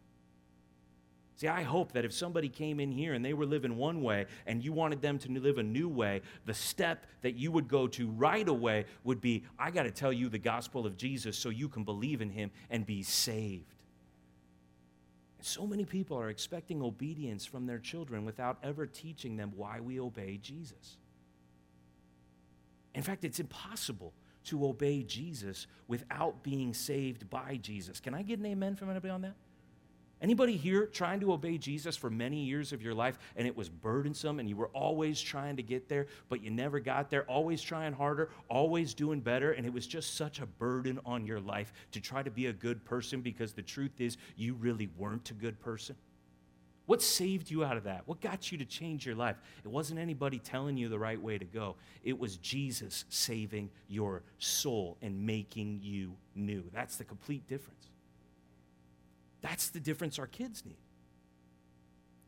See, I hope that if somebody came in here and they were living one way and you wanted them to live a new way, the step that you would go to right away would be I got to tell you the gospel of Jesus so you can believe in him and be saved. And so many people are expecting obedience from their children without ever teaching them why we obey Jesus. In fact, it's impossible to obey Jesus without being saved by Jesus. Can I get an amen from anybody on that? Anybody here trying to obey Jesus for many years of your life and it was burdensome and you were always trying to get there, but you never got there, always trying harder, always doing better, and it was just such a burden on your life to try to be a good person because the truth is you really weren't a good person? What saved you out of that? What got you to change your life? It wasn't anybody telling you the right way to go. It was Jesus saving your soul and making you new. That's the complete difference. That's the difference our kids need.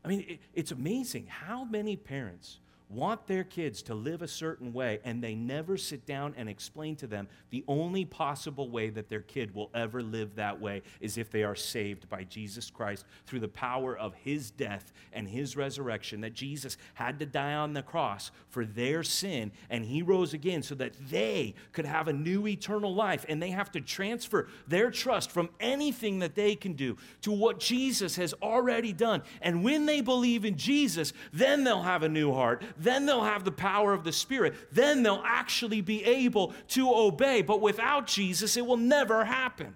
I mean, it, it's amazing how many parents want their kids to live a certain way, and they never sit down and explain to them the only possible way that their kid will ever live that way is if they are saved by Jesus Christ through the power of his death and his resurrection. That Jesus had to die on the cross for their sin, and he rose again so that they could have a new eternal life. And they have to transfer their trust from anything that they can do to what Jesus has already done. And when they believe in Jesus, then they'll have a new heart then they'll have the power of the Spirit. Then they'll actually be able to obey. But without Jesus, it will never happen.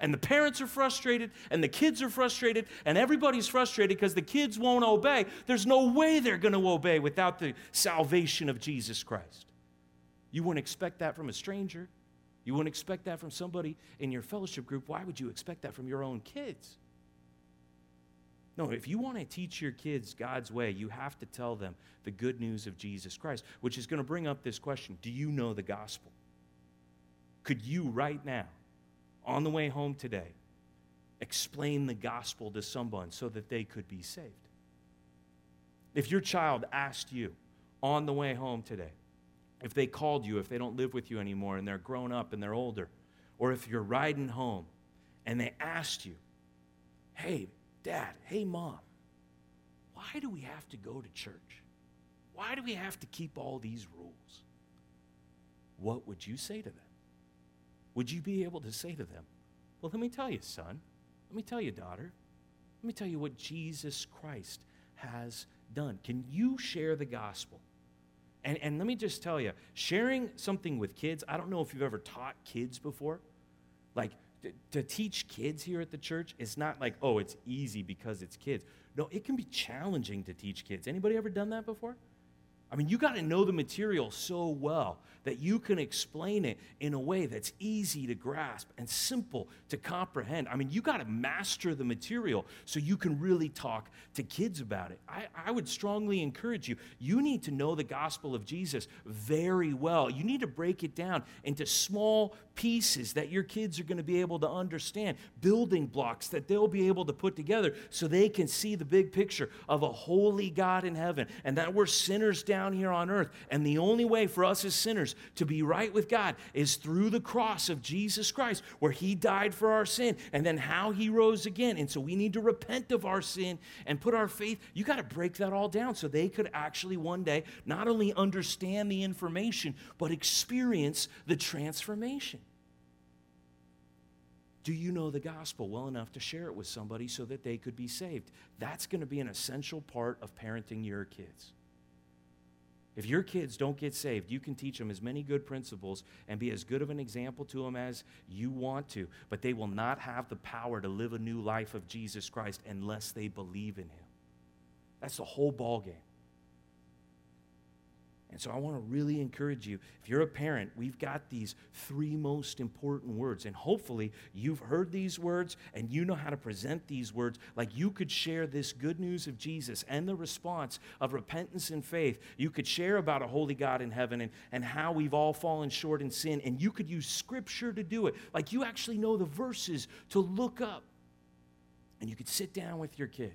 And the parents are frustrated, and the kids are frustrated, and everybody's frustrated because the kids won't obey. There's no way they're going to obey without the salvation of Jesus Christ. You wouldn't expect that from a stranger. You wouldn't expect that from somebody in your fellowship group. Why would you expect that from your own kids? No, if you want to teach your kids God's way, you have to tell them the good news of Jesus Christ, which is going to bring up this question Do you know the gospel? Could you, right now, on the way home today, explain the gospel to someone so that they could be saved? If your child asked you on the way home today, if they called you, if they don't live with you anymore and they're grown up and they're older, or if you're riding home and they asked you, hey, Dad, hey, mom, why do we have to go to church? Why do we have to keep all these rules? What would you say to them? Would you be able to say to them, Well, let me tell you, son, let me tell you, daughter, let me tell you what Jesus Christ has done. Can you share the gospel? And, and let me just tell you, sharing something with kids, I don't know if you've ever taught kids before. Like, to, teach kids here at the church, it's not like, oh, it's easy because it's kids. No, it can be challenging to teach kids. Anybody ever done that before? I mean, you got to know the material so well that you can explain it in a way that's easy to grasp and simple to comprehend. I mean, you got to master the material so you can really talk to kids about it. I, I would strongly encourage you, you need to know the gospel of Jesus very well. You need to break it down into small pieces that your kids are going to be able to understand, building blocks that they'll be able to put together so they can see the big picture of a holy God in heaven and that we're sinners down here on earth. And the only way for us as sinners to be right with God is through the cross of Jesus Christ, where He died for our sin and then how He rose again. And so we need to repent of our sin and put our faith. You got to break that all down so they could actually one day not only understand the information, but experience the transformation. Do you know the gospel well enough to share it with somebody so that they could be saved? That's going to be an essential part of parenting your kids. If your kids don't get saved, you can teach them as many good principles and be as good of an example to them as you want to, but they will not have the power to live a new life of Jesus Christ unless they believe in him. That's the whole ball game. And so I want to really encourage you. If you're a parent, we've got these three most important words. And hopefully, you've heard these words and you know how to present these words. Like you could share this good news of Jesus and the response of repentance and faith. You could share about a holy God in heaven and, and how we've all fallen short in sin. And you could use scripture to do it. Like you actually know the verses to look up. And you could sit down with your kid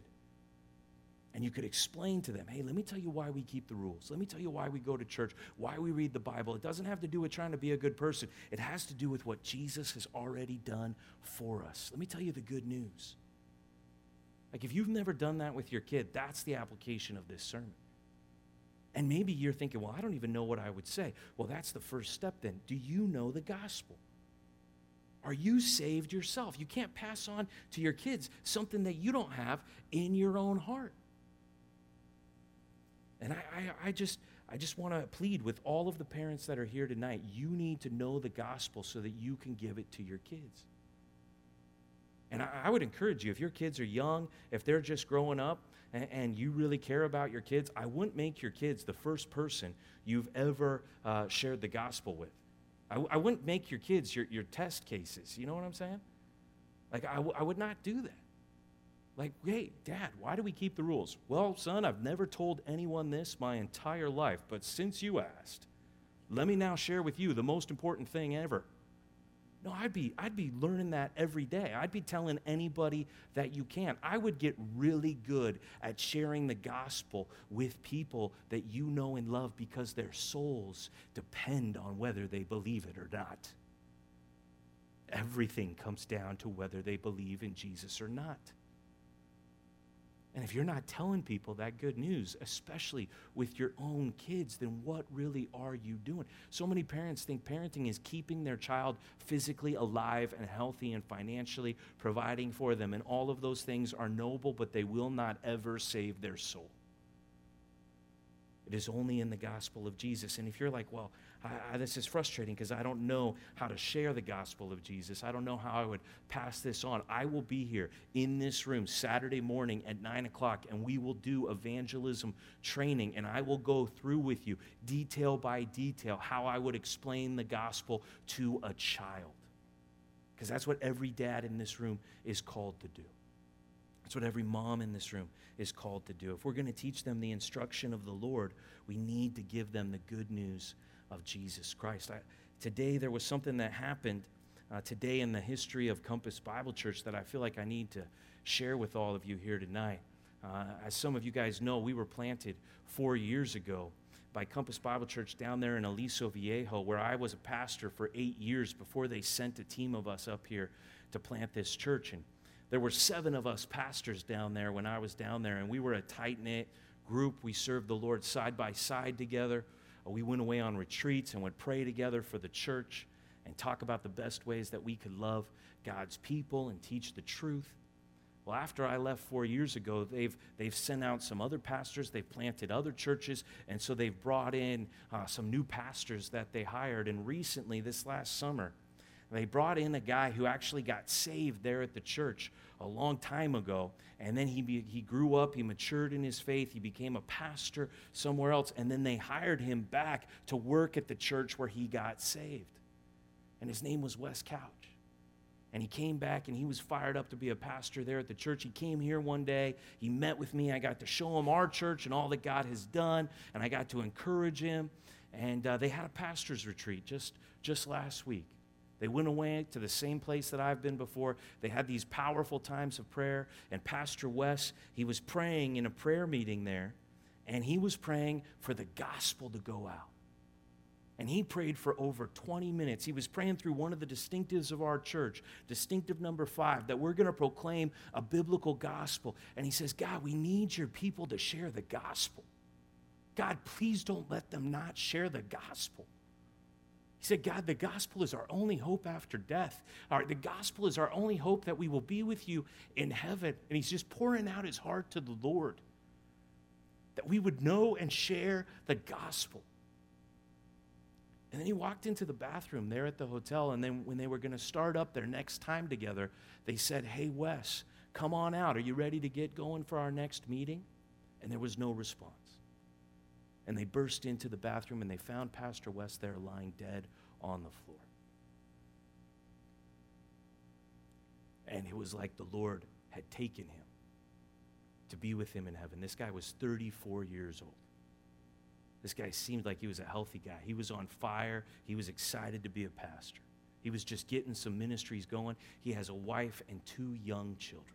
and you could explain to them, hey, let me tell you why we keep the rules. Let me tell you why we go to church, why we read the Bible. It doesn't have to do with trying to be a good person, it has to do with what Jesus has already done for us. Let me tell you the good news. Like, if you've never done that with your kid, that's the application of this sermon. And maybe you're thinking, well, I don't even know what I would say. Well, that's the first step then. Do you know the gospel? Are you saved yourself? You can't pass on to your kids something that you don't have in your own heart. And I, I, I just, I just want to plead with all of the parents that are here tonight you need to know the gospel so that you can give it to your kids. And I, I would encourage you, if your kids are young, if they're just growing up, and, and, you really care about your kids, I wouldn't make your kids the first person you've ever uh, shared the gospel with. I, I wouldn't make your kids your, your test cases. You know what I'm saying? Like, I, w- I would not do that. Like, hey, dad, why do we keep the rules? Well, son, I've never told anyone this my entire life, but since you asked, let me now share with you the most important thing ever. No, I'd be, I'd be learning that every day. I'd be telling anybody that you can. I would get really good at sharing the gospel with people that you know and love because their souls depend on whether they believe it or not. Everything comes down to whether they believe in Jesus or not. And if you're not telling people that good news, especially with your own kids, then what really are you doing? So many parents think parenting is keeping their child physically alive and healthy and financially providing for them. And all of those things are noble, but they will not ever save their soul. It is only in the gospel of Jesus. And if you're like, well, I, I, this is frustrating because I don't know how to share the gospel of Jesus. I don't know how I would pass this on. I will be here in this room Saturday morning at 9 o'clock, and we will do evangelism training, and I will go through with you, detail by detail, how I would explain the gospel to a child. Because that's what every dad in this room is called to do. That's what every mom in this room is called to do. If we're going to teach them the instruction of the Lord, we need to give them the good news of Jesus Christ. I, today, there was something that happened uh, today in the history of Compass Bible Church that I feel like I need to share with all of you here tonight. Uh, as some of you guys know, we were planted four years ago by Compass Bible Church down there in Aliso Viejo, where I was a pastor for eight years before they sent a team of us up here to plant this church. And there were seven of us pastors down there when I was down there, and we were a tight knit group. We served the Lord side by side together. We went away on retreats and would pray together for the church and talk about the best ways that we could love God's people and teach the truth. Well, after I left four years ago, they've, they've sent out some other pastors, they've planted other churches, and so they've brought in uh, some new pastors that they hired. And recently, this last summer, they brought in a guy who actually got saved there at the church a long time ago. And then he, be, he grew up, he matured in his faith, he became a pastor somewhere else. And then they hired him back to work at the church where he got saved. And his name was Wes Couch and he came back and he was fired up to be a pastor there at the church. He came here one day, he met with me. I got to show him our church and all that God has done, and I got to encourage him. And uh, they had a pastor's retreat just, just last week. They went away to the same place that I've been before. They had these powerful times of prayer. And Pastor Wes, he was praying in a prayer meeting there, and he was praying for the gospel to go out. And he prayed for over 20 minutes. He was praying through one of the distinctives of our church, distinctive number five, that we're going to proclaim a biblical gospel. And he says, God, we need your people to share the gospel. God, please don't let them not share the gospel. He said, God, the gospel is our only hope after death. The gospel is our only hope that we will be with you in heaven. And he's just pouring out his heart to the Lord that we would know and share the gospel. And then he walked into the bathroom there at the hotel. And then when they were going to start up their next time together, they said, Hey, Wes, come on out. Are you ready to get going for our next meeting? And there was no response. And they burst into the bathroom and they found Pastor Wes there lying dead on the floor. And it was like the Lord had taken him to be with him in heaven. This guy was 34 years old. This guy seemed like he was a healthy guy. He was on fire. He was excited to be a pastor. He was just getting some ministries going. He has a wife and two young children.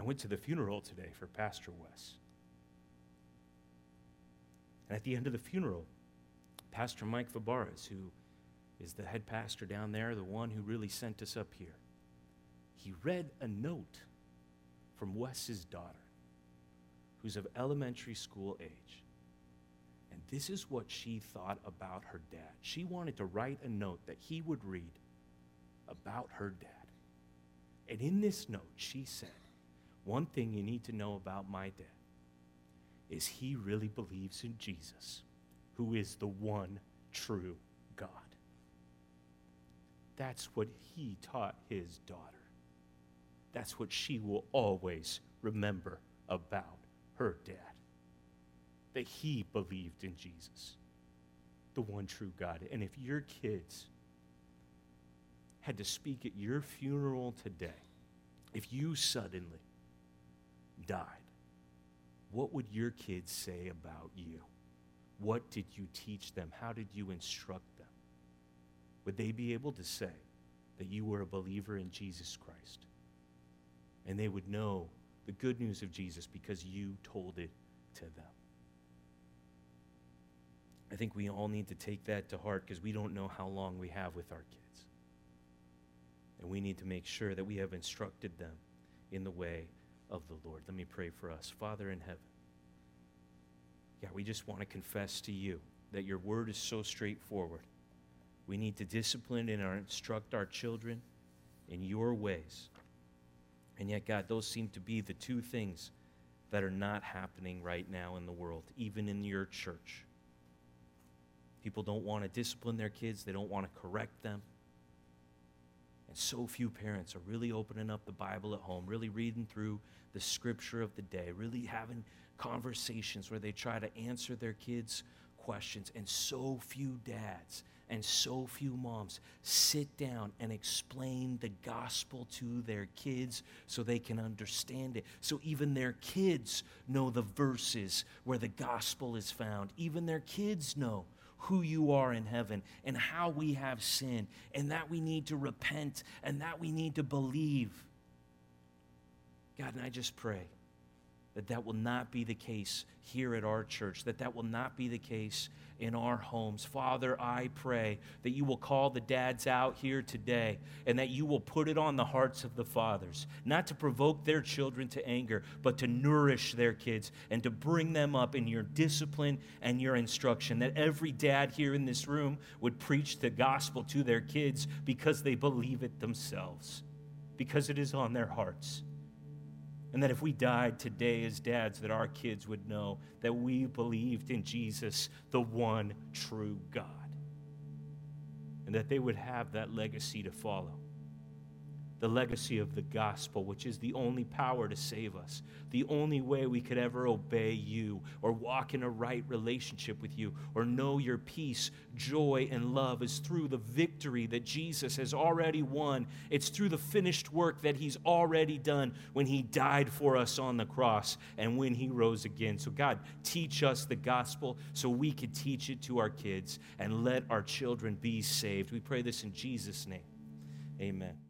I went to the funeral today for Pastor Wes. And at the end of the funeral, Pastor Mike Fabarez, who is the head pastor down there, the one who really sent us up here, he read a note from Wes's daughter who's of elementary school age. And this is what she thought about her dad. She wanted to write a note that he would read about her dad. And in this note, she said, One thing you need to know about my dad is he really believes in Jesus, who is the one true God. That's what he taught his daughter. That's what she will always remember about her dad that he believed in Jesus, the one true God. And if your kids had to speak at your funeral today, if you suddenly died, what would your kids say about you? What did you teach them? How did you instruct them? Would they be able to say that you were a believer in Jesus Christ? And they would know the good news of Jesus because you told it to them. I think we all need to take that to heart because we don't know how long we have with our kids. And we need to make sure that we have instructed them in the way of the Lord. Let me pray for us. Father in heaven, yeah, we just want to confess to you that your word is so straightforward. We need to discipline and instruct our children in your ways. And yet, God, those seem to be the two things that are not happening right now in the world, even in your church. People don't want to discipline their kids, they don't want to correct them. And so few parents are really opening up the Bible at home, really reading through the scripture of the day, really having conversations where they try to answer their kids' questions. And so few dads and so few moms sit down and explain the gospel to their kids so they can understand it. So even their kids know the verses where the gospel is found. Even their kids know who you are in heaven and how we have sinned and that we need to repent and that we need to believe. God, and I just pray that that will not be the case here at our church, that that will not be the case in our homes. Father, I pray that you will call the dads out here today and that you will put it on the hearts of the fathers, not to provoke their children to anger, but to nourish their kids and to bring them up in your discipline and your instruction. That every dad here in this room would preach the gospel to their kids because they believe it themselves, because it is on their hearts. And that if we died today as dads, that our kids would know that we believed in Jesus, the one true God. And that they would have that legacy to follow the legacy of the gospel, which is the only power to save us, the only way we could ever obey you or walk in a right relationship with you or know your peace, joy, and love is through the victory that Jesus has already won. It's through the finished work that he's already done when he died for us on the cross and when he rose again. So, God, teach us the gospel so we could teach it to our kids and let our children be saved. We pray this in Jesus' name. Amen.